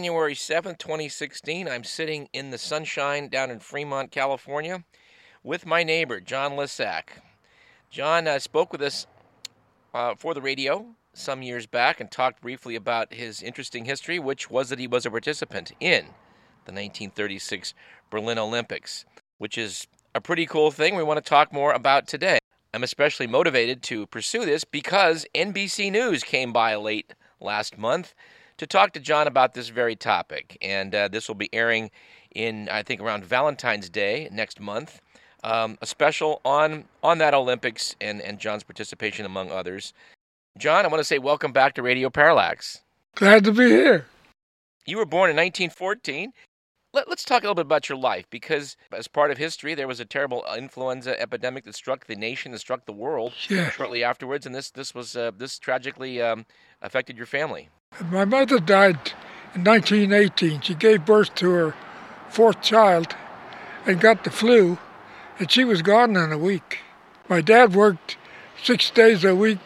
January 7th, 2016. I'm sitting in the sunshine down in Fremont, California, with my neighbor, John Lysak. John uh, spoke with us uh, for the radio some years back and talked briefly about his interesting history, which was that he was a participant in the 1936 Berlin Olympics, which is a pretty cool thing we want to talk more about today. I'm especially motivated to pursue this because NBC News came by late last month to talk to John about this very topic. And uh, this will be airing in, I think, around Valentine's Day next month. Um, a special on on that Olympics and, and John's participation, among others. John, I want to say welcome back to Radio Parallax. Glad to be here. You were born in 1914. Let, us talk a little bit about your life because, as part of history, there was a terrible influenza epidemic that struck the nation and struck the world yeah. shortly afterwards, and this this was uh, this tragically um, affected your family. My mother died in 1918. She gave birth to her fourth child and got the flu, and she was gone in a week. My dad worked six days a week,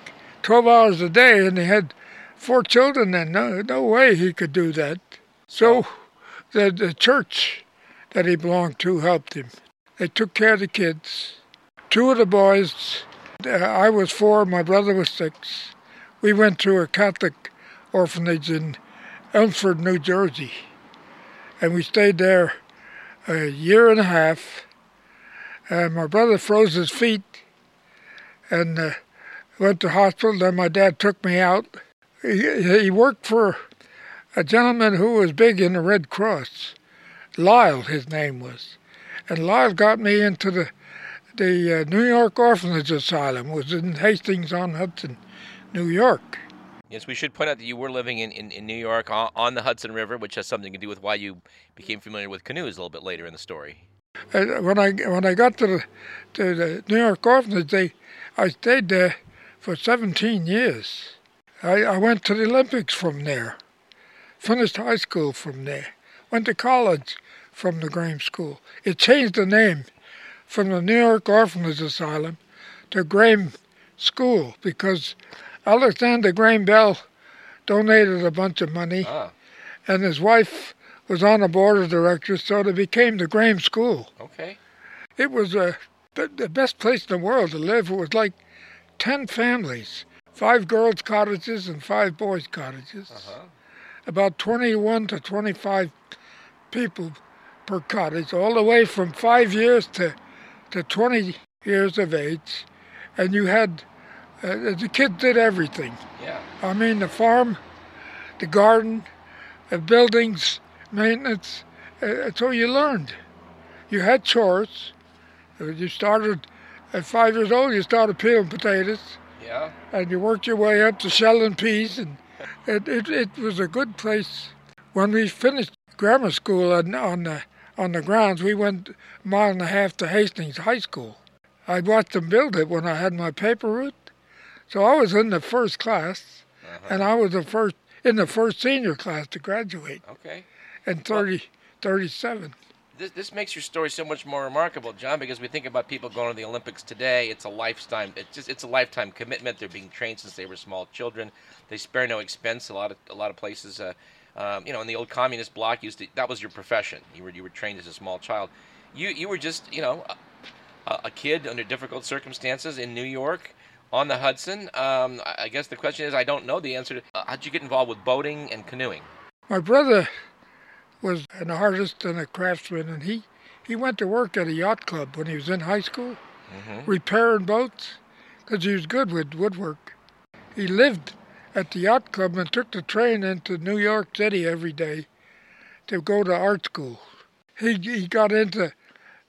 12 hours a day, and he had four children, and no, no way he could do that. So the, the church that he belonged to helped him. They took care of the kids. Two of the boys, uh, I was four, my brother was six. We went to a Catholic orphanage in Elmsford, New Jersey. And we stayed there a year and a half. And my brother froze his feet and uh, went to hospital. Then my dad took me out. He, he worked for a gentleman who was big in the Red Cross. Lyle, his name was. And Lyle got me into the the uh, New York Orphanage Asylum, was in Hastings on Hudson, New York. Yes, we should point out that you were living in, in, in New York on, on, the Hudson River, which has something to do with why you became familiar with canoes a little bit later in the story. When I when I got to the to the New York Orphanage, they, I stayed there for 17 years. I, I went to the Olympics from there finished high school from there, went to college from the Graham School. It changed the name from the New York Orphanage Asylum to Graham School because Alexander Graham Bell donated a bunch of money, ah. and his wife was on the board of directors, so it became the Graham School. Okay. It was uh, the best place in the world to live. It was like 10 families, five girls' cottages and five boys' cottages. Uh-huh about 21 to 25 people per cottage, all the way from five years to, to 20 years of age. And you had, uh, the kids did everything. Yeah. I mean, the farm, the garden, the buildings, maintenance. Uh, so you learned. You had chores. Uh, you started at five years old, you started peeling potatoes. Yeah. And you worked your way up to shelling peas and it, it, it was a good place. When we finished grammar school on, on, the, on the grounds, we went a mile and a half to Hastings High School. I watched them build it when I had my paper route. So I was in the first class, uh-huh. and I was the first in the first senior class to graduate. Okay. In 30, well, 37 this, this makes your story so much more remarkable, John, because we think about people going to the Olympics today. It's a lifetime. It's just it's a lifetime commitment. They're being trained since they were small children. They spare no expense. A lot of a lot of places, uh, um, you know, in the old communist bloc, used to, that was your profession. You were you were trained as a small child. You you were just you know a, a kid under difficult circumstances in New York on the Hudson. Um, I guess the question is, I don't know the answer. To, uh, how'd you get involved with boating and canoeing? My brother was an artist and a craftsman, and he, he went to work at a yacht club when he was in high school, mm-hmm. repairing boats, because he was good with woodwork. He lived at the yacht club and took the train into New York City every day to go to art school. He, he got into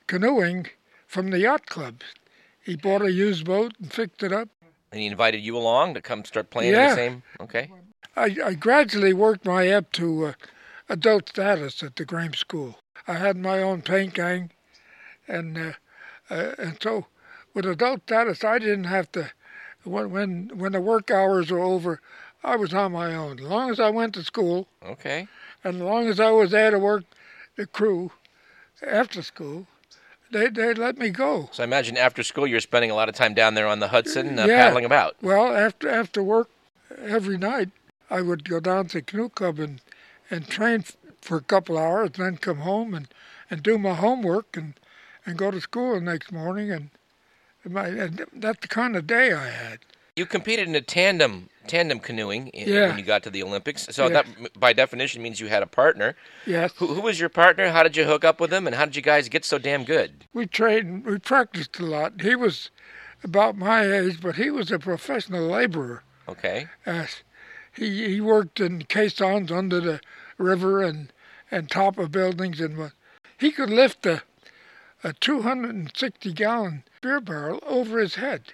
canoeing from the yacht club. He bought a used boat and fixed it up. And he invited you along to come start playing yeah. the same? Okay. I, I gradually worked my way up to uh, adult status at the Graham School. I had my own paint gang, and uh, uh, and so with adult status, I didn't have to. When when when the work hours were over, I was on my own. As long as I went to school, okay, and as long as I was there to work the crew after school, they they let me go. So I imagine after school you're spending a lot of time down there on the Hudson uh, yeah. paddling about. Well, after after work every night, I would go down to the canoe club and and train f- for a couple hours, then come home and, and do my homework and, and go to school the next morning. And, my, and that's the kind of day I had. You competed in a tandem tandem canoeing i- Yeah. when you got to the Olympics. So Yeah. that, by definition, means you had a partner. Yes. Who, who was your partner? How did you hook up with him? And how did you guys get so damn good? We trained, we practiced a lot. He was about my age, but he was a professional laborer. Okay. Uh, he he worked in caissons under the river and and top of buildings and what. He could lift a a 260 gallon beer barrel over his head.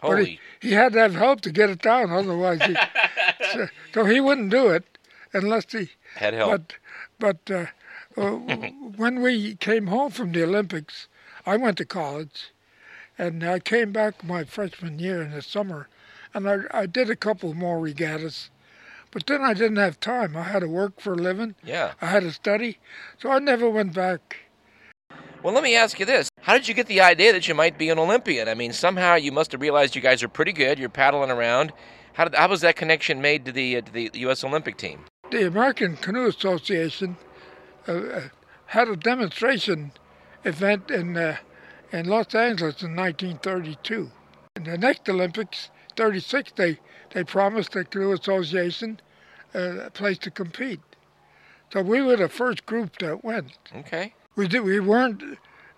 But he, he had to have help to get it down, otherwise he. so, so he wouldn't do it unless he. Had help. But but uh, uh, when we came home from the Olympics, I went to college, and I came back my freshman year in the summer, and I I did a couple more regattas, but then I didn't have time. I had to work for a living. yeah. I had to study, so I never went back. Well, let me ask you this. How did you get the idea that you might be an Olympian? I mean, somehow you must have realized you guys are pretty good. You're paddling around. How, did, how was that connection made to the, uh, to the U.S. Olympic team? The American Canoe Association uh, uh, had a demonstration event in uh, in Los Angeles in 1932. In the next Olympics, 36, they they promised the Canoe Association uh, a place to compete. So we were the first group that went. Okay. We did, we weren't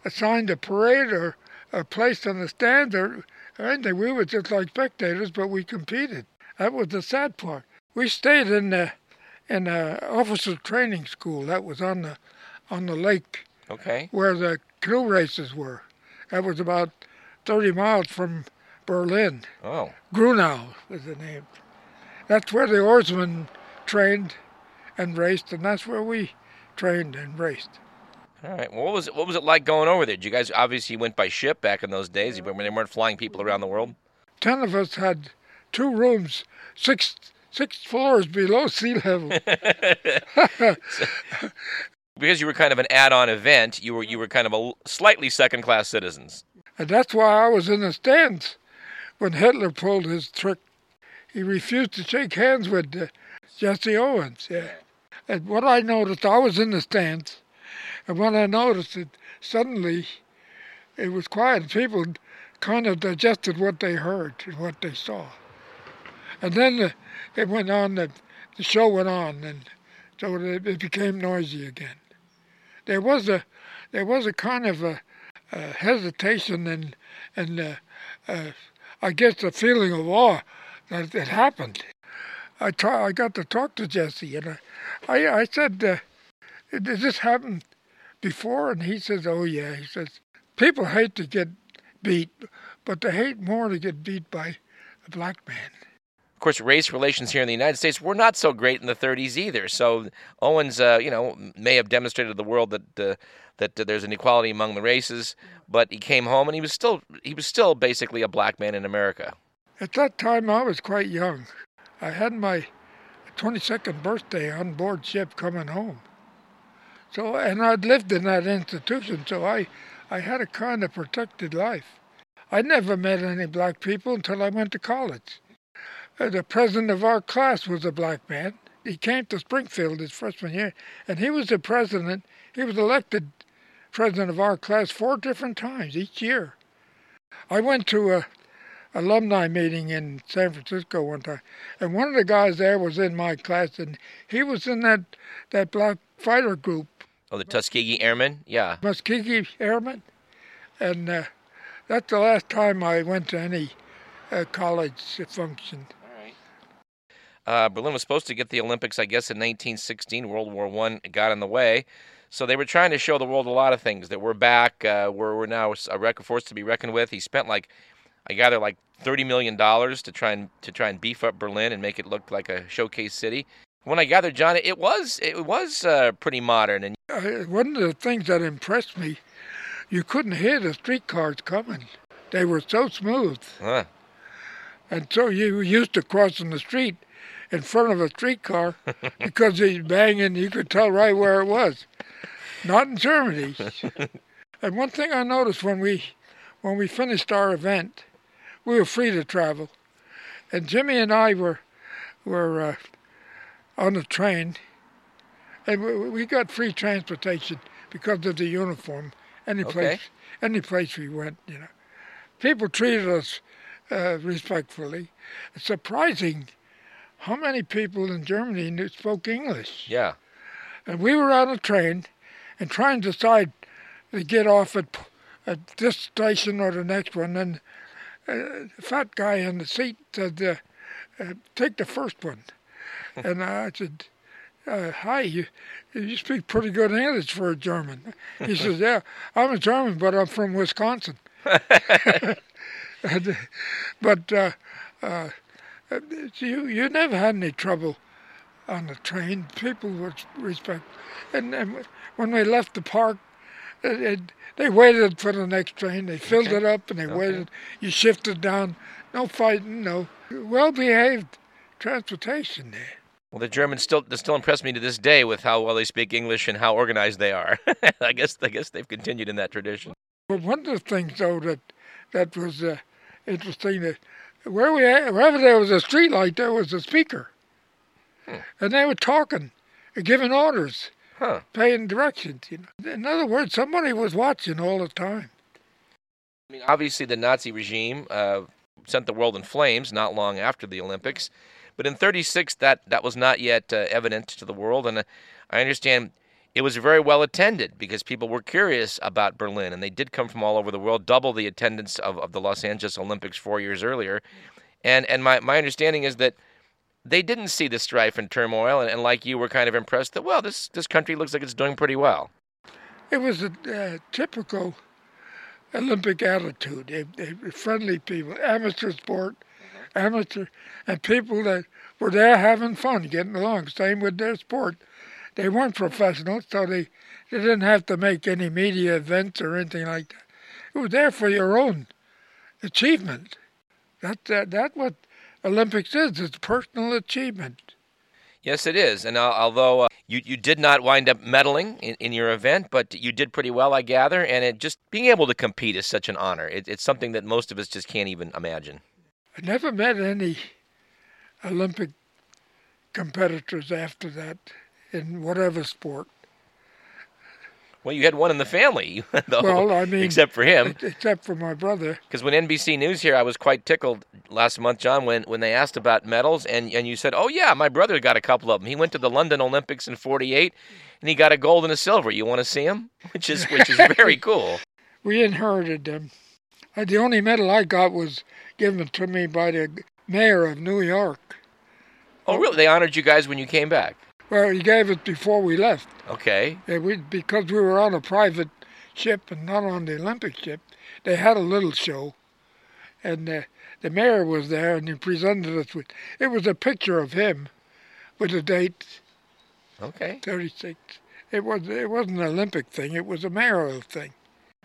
assigned a parade or a place on the stand or, or anything. We were just like spectators, but we competed. That was the sad part. We stayed in the in a officer training school that was on the on the lake Okay. where the canoe races were. That was about 30 miles from Berlin. Oh. Grunau was the name. That's where the oarsmen trained and raced, and that's where we trained and raced. All right. Well, what was it, what was it like going over there? Did you guys obviously went by ship back in those days when they weren't flying people around the world? ten of us had two rooms, six six floors below sea level. Because you were kind of an add-on event, you were you were kind of a slightly second-class citizens. and that's why I was in the stands when Hitler pulled his trick. He refused to shake hands with uh, Jesse Owens. Yeah. And what I noticed, I was in the stands, and when I noticed it, suddenly it was quiet. People kind of digested what they heard and what they saw. And then uh, it went on, the, the show went on, and so it, became noisy again. There was a, there was a kind of a, a hesitation and, and uh, uh, I guess a feeling of awe that it happened. I, I got to talk to Jesse, and I, I, I said, uh, "Did this happen before?" And he says, "Oh yeah." He says, "People hate to get beat, but they hate more to get beat by a black man." Of course, race relations here in the United States were not so great in the 30s either. So Owens, uh, you know, may have demonstrated to the world that uh, that uh, there's an equality among the races, but he came home and he was still he was still basically a black man in America. At that time, I was quite young. I had my 22nd birthday on board ship coming home. So, and I'd lived in that institution, so I, I had a kind of protected life. I never met any black people until I went to college. Uh, the president of our class was a black man. He came to Springfield his freshman year, and he was the president. He was elected president of our class four different times each year. I went to a alumni meeting in San Francisco one time, and one of the guys there was in my class, and he was in that that black fighter group, Oh, the Tuskegee Airmen, yeah. Muskegee Airmen, and uh, that's the last time I went to any uh, college function. Uh, Berlin was supposed to get the Olympics, I guess, in 1916. World War One got in the way, so they were trying to show the world a lot of things that we're back. Uh, we're we're now a record force to be reckoned with. He spent like, I gather, like 30 million dollars to try and to try and beef up Berlin and make it look like a showcase city. When I gathered, John, it was it was uh, pretty modern, and Uh, one of the things that impressed me, you couldn't hear the streetcars coming. They were so smooth. uh, And so you were used to crossing the street in front of a streetcar because he's banging, you could tell right where it was. Not in Germany. and one thing I noticed when we when we finished our event, we were free to travel. And Jimmy and I were were uh, on the train and we, we got free transportation because of the uniform. Any Okay. place, any place we went, you know, people treated us uh, respectfully. It's surprising how many people in Germany knew, spoke English. Yeah. And we were on a train and trying to decide to get off at, at this station or the next one. And uh, the fat guy in the seat said, uh, uh, take the first one. and I said, uh, hi, you, you speak pretty good English for a German. He says, yeah, I'm a German, but I'm from Wisconsin. And, but uh, uh, you, you never had any trouble on the train. People would respect. And, and when we left the park, it, it, they waited for the next train. They filled Okay. it up and they waited. You shifted down. No fighting. No well behaved transportation there. Well, the Germans still they still impress me to this day with how well they speak English and how organized they are. I guess I guess they've continued in that tradition. But one of the things though that that was uh, interesting that where we wherever there was a street light, there was a speaker, and they were talking, giving orders, Huh. paying directions. You know, in other words, somebody was watching all the time. I mean, obviously, the Nazi regime uh, sent the world in flames not long after the Olympics, but in '36, that that was not yet uh, evident to the world, and uh, I understand it was very well attended because people were curious about Berlin, and they did come from all over the world, double the attendance of, of the Los Angeles Olympics four years earlier, and and my my understanding is that. They didn't see the strife and turmoil, and, and like you, were kind of impressed that well, this this country looks like it's doing pretty well. It was a uh, typical Olympic attitude. They, they were friendly people, amateur sport, mm-hmm. amateur, and people that were there having fun, getting along. Same with their sport. They weren't professionals, so they, they didn't have to make any media events or anything like that. It was there for your own achievement. That that that what Olympics is. It's personal achievement. Yes, it is. And al- although uh, you you did not wind up medaling in, in your event, but you did pretty well, I gather. And it just being able to compete is such an honor. It, it's something that most of us just can't even imagine. I never met any Olympic competitors after that in whatever sport. Well, you had one in the family, though, Well, I mean, except for him. except for my brother. Because when NBC News here, I was quite tickled last month, John, when, when they asked about medals, and, and you said, "Oh yeah, my brother got a couple of them. He went to the London Olympics in '48, and he got a gold and a silver. You want to see him? Which is which is very cool. We inherited them. Uh, The only medal I got was given to me by the mayor of New York. Oh, really? They honored you guys when you came back. Well, he gave it before we left. Okay. Uh, we, because we were on a private ship and not on the Olympic ship, they had a little show. And uh, the mayor was there and he presented us with, it was a picture of him with the date Okay. 36. It, was, it wasn't an Olympic thing, it was a mayoral thing.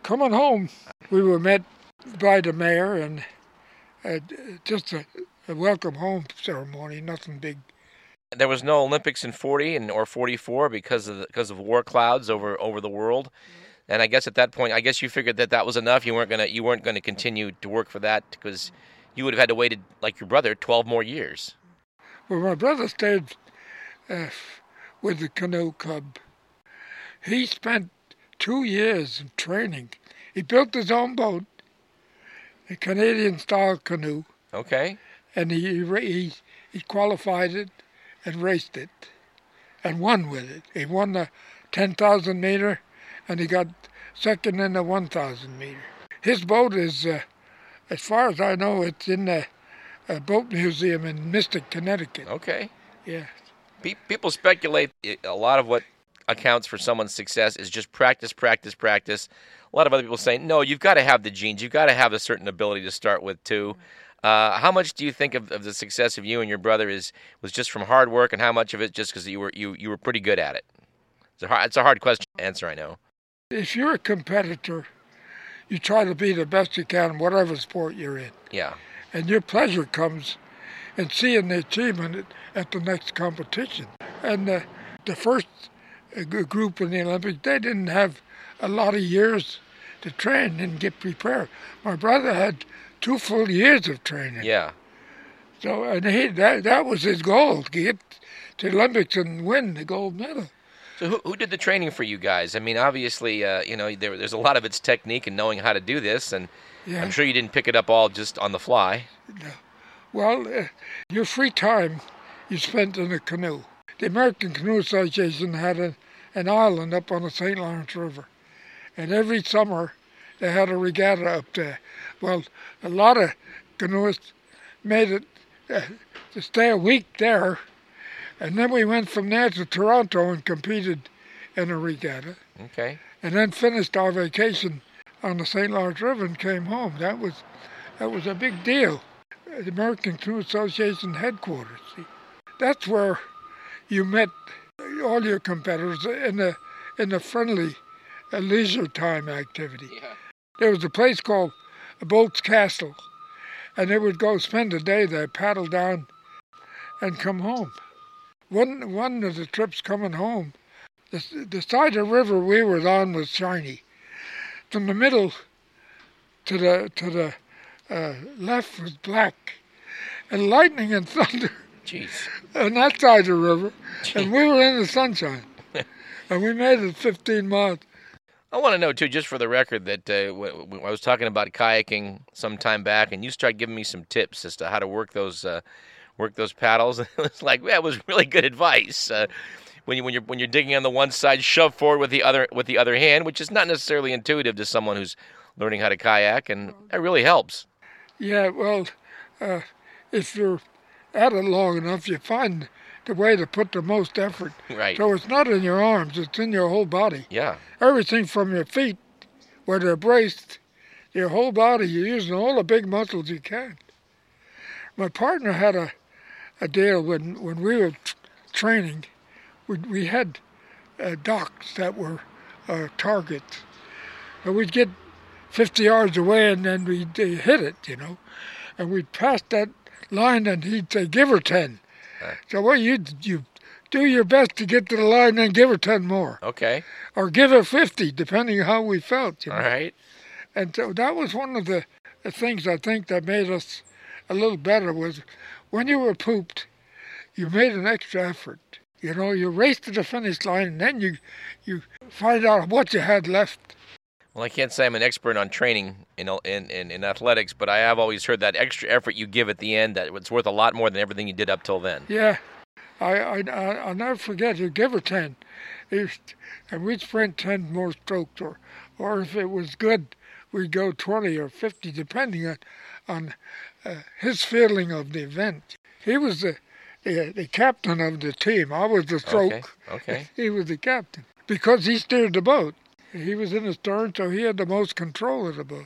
Coming home, we were met by the mayor and uh, just a, a welcome home ceremony, nothing big. There was no Olympics in 40 and or 44 because of the, because of war clouds over over the world. And I guess at that point, I guess you figured that that was enough. You weren't gonna you weren't gonna continue to work for that because you would have had to waited like your brother 12 more years. Well, my brother stayed uh, with the canoe club. He spent two years in training. He built his own boat, a Canadian style canoe, Okay. and he, he, he qualified it and raced it and won with it. He won the 10,000 meter and he got second in the 1,000 meter. His boat is, uh, as far as I know, it's in the uh, boat museum in Mystic, Connecticut. Okay. Yeah. Pe- people speculate a lot of what accounts for someone's success is just practice, practice, practice. A lot of other people say, no, you've got to have the genes. You've got to have a certain ability to start with, too. Uh, how much do you think of, of the success of you and your brother is was just from hard work, and how much of it just because you were you you were pretty good at it? It's a hard, it's a hard question to answer, I know. If you're a competitor, you try to be the best you can in whatever sport you're in. Yeah. And your pleasure comes in seeing the achievement at, the next competition. And uh, the first uh, group in the Olympics, they didn't have a lot of years to train and get prepared. My brother had two full years of training. Yeah. So, and he, that, that was his goal, to get to the Olympics and win the gold medal. So who, who did the training for you guys? I mean, obviously, uh, you know, there, there's a lot of its technique and knowing how to do this, and Yeah. I'm sure you didn't pick it up all just on the fly. No. Well, uh, your free time you spent in a canoe. The American Canoe Association had a, an island up on the St. Lawrence River, and every summer they had a regatta up there. Well, a lot of canoeists made it uh, to stay a week there, and then we went from there to Toronto and competed in a regatta, Okay. and then finished our vacation on the St. Lawrence River and came home. That was that was a big deal. The American Canoe Association headquarters. See, that's where you met all your competitors in a in a friendly uh, leisure time activity. Yeah. There was a place called Boldt's Castle, and they would go spend a day there, paddle down, and come home. One one of the trips coming home, the, the side of the river we were on was shiny. From the middle to the to the uh, left was black, and lightning and thunder Jeez. on that side of the river, and we were in the sunshine, and we made it 15 miles. I want to know too, just for the record, that uh, I was talking about kayaking some time back, and you started giving me some tips as to how to work those uh, work those paddles. it was like that was really good advice. Uh, when you when you're when you're digging on the one side, shove forward with the other with the other hand, which is not necessarily intuitive to someone who's learning how to kayak, and it really helps. Yeah, well, uh, if you're at it long enough, you find the way to put the most effort. Right. So it's not in your arms; it's in your whole body. Yeah. Everything from your feet, where they're braced, your whole body. You're using all the big muscles you can. My partner had a, a deal when when we were t- training. We we had uh, docks that were uh, targets. And we'd get 50 yards away and then we'd uh, hit it, you know. And we'd pass that line and he'd say, give her 10. Right. So, well, you you do your best to get to the line and give her 10 more. Okay. Or give her 50, depending how we felt, you know. All right. And so that was one of the, the things I think that made us a little better was when you were pooped, you made an extra effort. You know, you raced to the finish line and then you you find out what you had left. Well, I can't say I'm an expert on training in, in, in, in athletics, but I have always heard that extra effort you give at the end that it's worth a lot more than everything you did up till then. Yeah, I, I, I I'll never forget. You give a ten, If- and we'd sprint ten more strokes, or, or if it was good, we'd go twenty or fifty, depending on, on uh, his feeling of the event. He was the, the the captain of the team. I was the stroke. Okay. Okay. He was the captain because he steered the boat. He was in the stern, so he had the most control of the boat.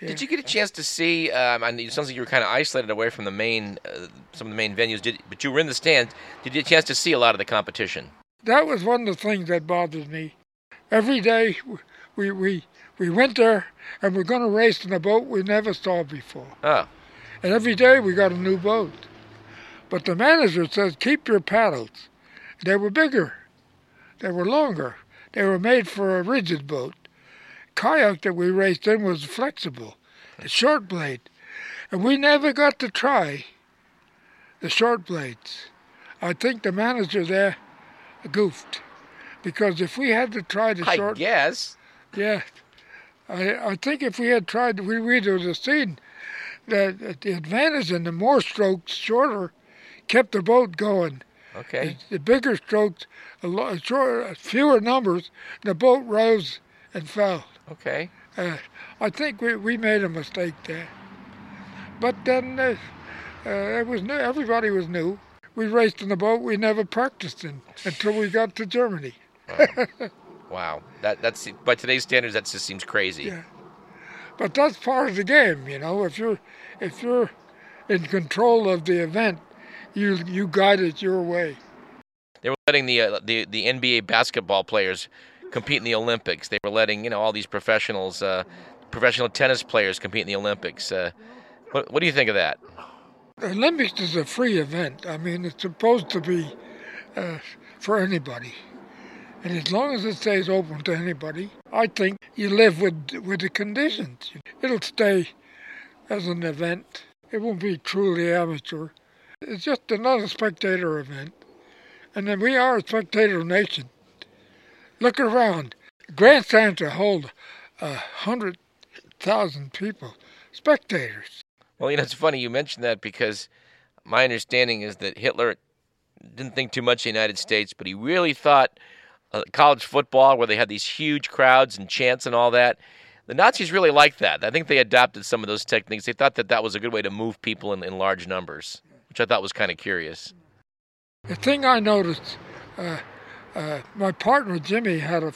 Yeah. Did you get a chance to see? Um, and it sounds like you were kind of isolated away from the main, uh, some of the main venues. Did, but you were in the stands. Did you get a chance to see a lot of the competition? that was one of the things that bothered me. Every day we we we went there and we're going to race in a boat we never saw before. Oh, And every day we got a new boat. But the manager says keep your paddles. They were bigger. They were longer. They were made for a rigid boat. Kayak that we raced in was flexible, a short blade. And we never got to try the short blades. I think the manager there goofed. Because if we had to try the I short guess. yeah. I, I think if we had tried, we would have seen that the advantage in the more strokes, shorter, kept the boat going. Okay. The, the bigger strokes, a lo- short, fewer numbers, the boat rose and fell. Okay. Uh, I think we, we made a mistake there. But then uh, uh, it was new. Everybody was new. We raced in the boat we never practiced in until we got to Germany. Wow. That that's by today's standards, that just seems crazy. Yeah. But that's part of the game, you know. If you're if you're in control of the event, you you guide it your way. They were letting the uh, the the NBA basketball players compete in the Olympics. They were letting you know all these professionals, uh, professional tennis players compete in the Olympics. Uh, what what do you think of that? The Olympics is a free event. I mean, it's supposed to be uh, for anybody, and as long as it stays open to anybody, I think you live with with the conditions. It'll stay as an event. It won't be truly amateur. It's just another spectator event, and then we are a spectator nation. Look around. Grandstand to hold a hundred thousand people, spectators. Well, you know, it's funny you mentioned that because my understanding is that Hitler didn't think too much of the United States, but he really thought uh, college football, where they had these huge crowds and chants and all that. The Nazis really liked that. I think they adopted some of those techniques. They thought that that was a good way to move people in, in large numbers, which I thought was kind of curious. The thing I noticed, uh, uh, my partner Jimmy had a,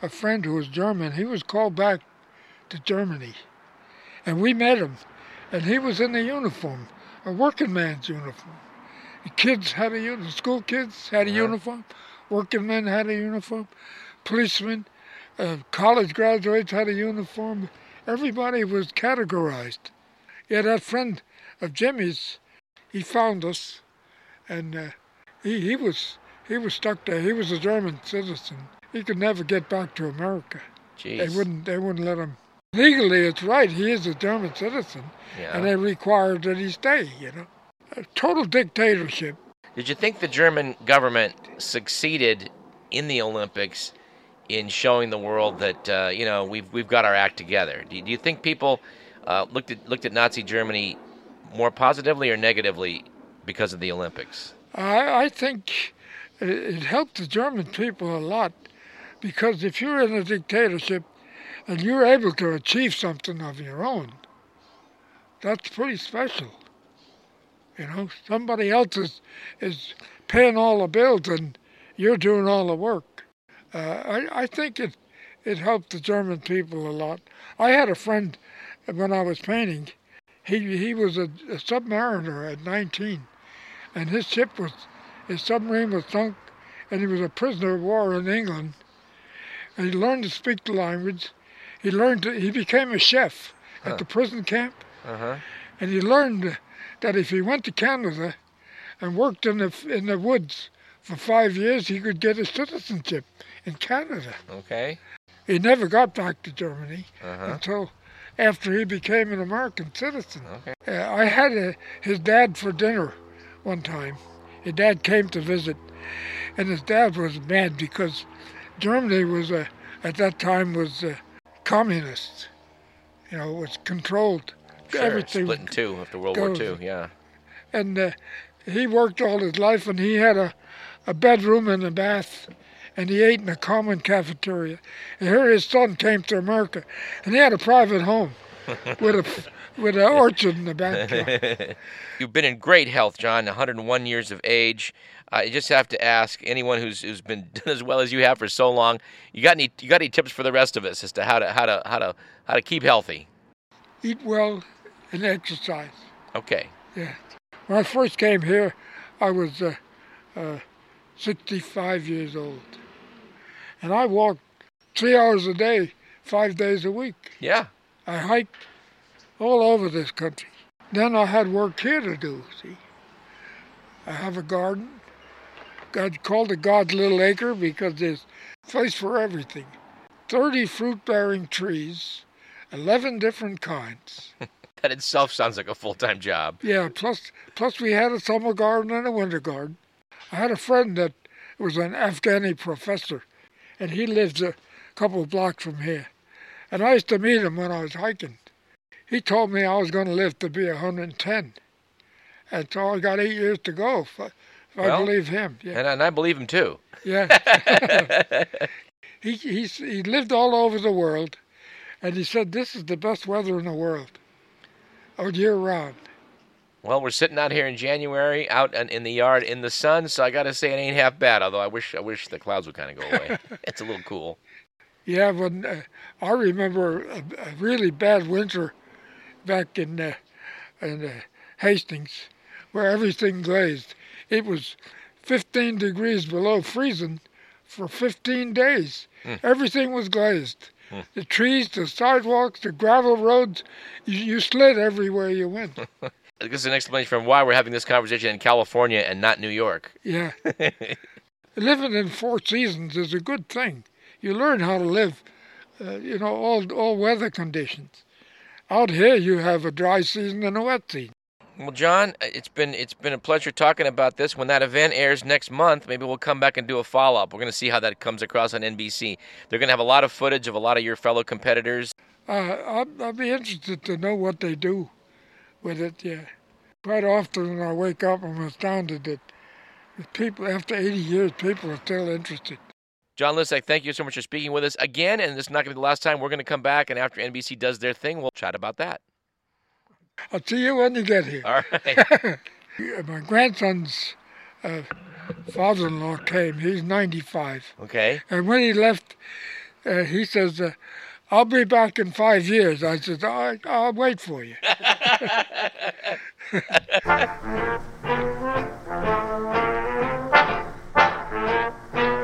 a friend who was German. He was called back to Germany, and we met him, and he was in a uniform, a working man's uniform. The kids had a uniform, school kids had a uh-huh. uniform, working men had a uniform, policemen, uh, college graduates had a uniform. Everybody was categorized. Yeah, that friend of Jimmy's, he found us, and uh, he, he was he was stuck there. He was a German citizen. He could never get back to America. Jeez. They wouldn't they wouldn't let him. Legally, it's right. He is a German citizen, yeah. and they required that he stay. You know, a total dictatorship. Did you think the German government succeeded in the Olympics in showing the world that uh, you know we've we've got our act together? Do, do you think people uh, looked at looked at Nazi Germany more positively or negatively because of the Olympics? I, I think it helped the German people a lot because if you're in a dictatorship and you're able to achieve something of your own, that's pretty special. You know, somebody else is, is paying all the bills and you're doing all the work. Uh, I, I think it, it helped the German people a lot. I had a friend when I was painting. He, he was a, a submariner at 19, and his ship was, his submarine was sunk, and he was a prisoner of war in England. And he learned to speak the language. He learned to, he became a chef huh. at the prison camp. Uh-huh. And he learned that if he went to Canada and worked in the in the woods for five years, he could get a citizenship in Canada. Okay. He never got back to Germany uh-huh. until after he became an American citizen. Okay. Uh, I had a, his dad for dinner one time. His dad came to visit, and his dad was mad because Germany was a, at that time was a communist. You know, it was controlled Sure, everything split in two after World goes. War II. Yeah. And uh, he worked all his life, and he had a, a bedroom and a bath, and he ate in a common cafeteria. And here his son came to America, and he had a private home with a with an orchard in the backyard. You've been in great health, John. 101 years of age. You just have to ask anyone who's who's been as well as you have for so long. You got any you got any tips for the rest of us as to how to how to how to how to keep healthy? Eat well, and exercise. Okay. Yeah. When I first came here, I was uh, uh, 65 years old. And I walked three hours a day, five days a week. Yeah. I hiked all over this country. Then I had work here to do, see. I have a garden. God called it God's Little Acre because there's place for everything. 30 fruit-bearing trees, 11 different kinds. that itself sounds like a full time job. Yeah, plus plus we had a summer garden and a winter garden. I had a friend that was an Afghani professor, and he lives a couple of blocks from here. And I used to meet him when I was hiking. He told me I was going to live to be 110. And so I got eight years to go, if I, if well, I believe him. Yeah. And, and I believe him too. Yeah. he, he, he lived all over the world, and he said, This is the best weather in the world all year round. Well, we're sitting out here in January, out in the yard in the sun, so I got to say it ain't half bad. Although I wish I wish the clouds would kind of go away. it's a little cool. Yeah, but uh, I remember a, a, really bad winter back in uh, in uh, Hastings, where everything glazed. It was 15 degrees below freezing for 15 days. Mm. Everything was glazed. Hmm. The trees, the sidewalks, the gravel roads, you, you slid everywhere you went. this is an explanation from why we're having this conversation in California and not New York. Yeah. Living in four seasons is a good thing. You learn how to live, uh, you know, all, all weather conditions. Out here, you have a dry season and a wet season. Well, John, it's been it's been a pleasure talking about this. When that event airs next month, maybe we'll come back and do a follow up. We're going to see how that comes across on NBC. They're going to have a lot of footage of a lot of your fellow competitors. Uh, I'll, I'll be interested to know what they do with it. Yeah, quite often when I wake up, I'm astounded that people after 80 years, people are still interested. John Lysak, thank you so much for speaking with us again. And this is not going to be the last time. We're going to come back, and after NBC does their thing, we'll chat about that. I'll see you when you get here. All right. My grandson's uh, father-in-law came. He's 95. Okay. And when he left, uh, he says, uh, I'll be back in five years. I said, I'll, I'll wait for you.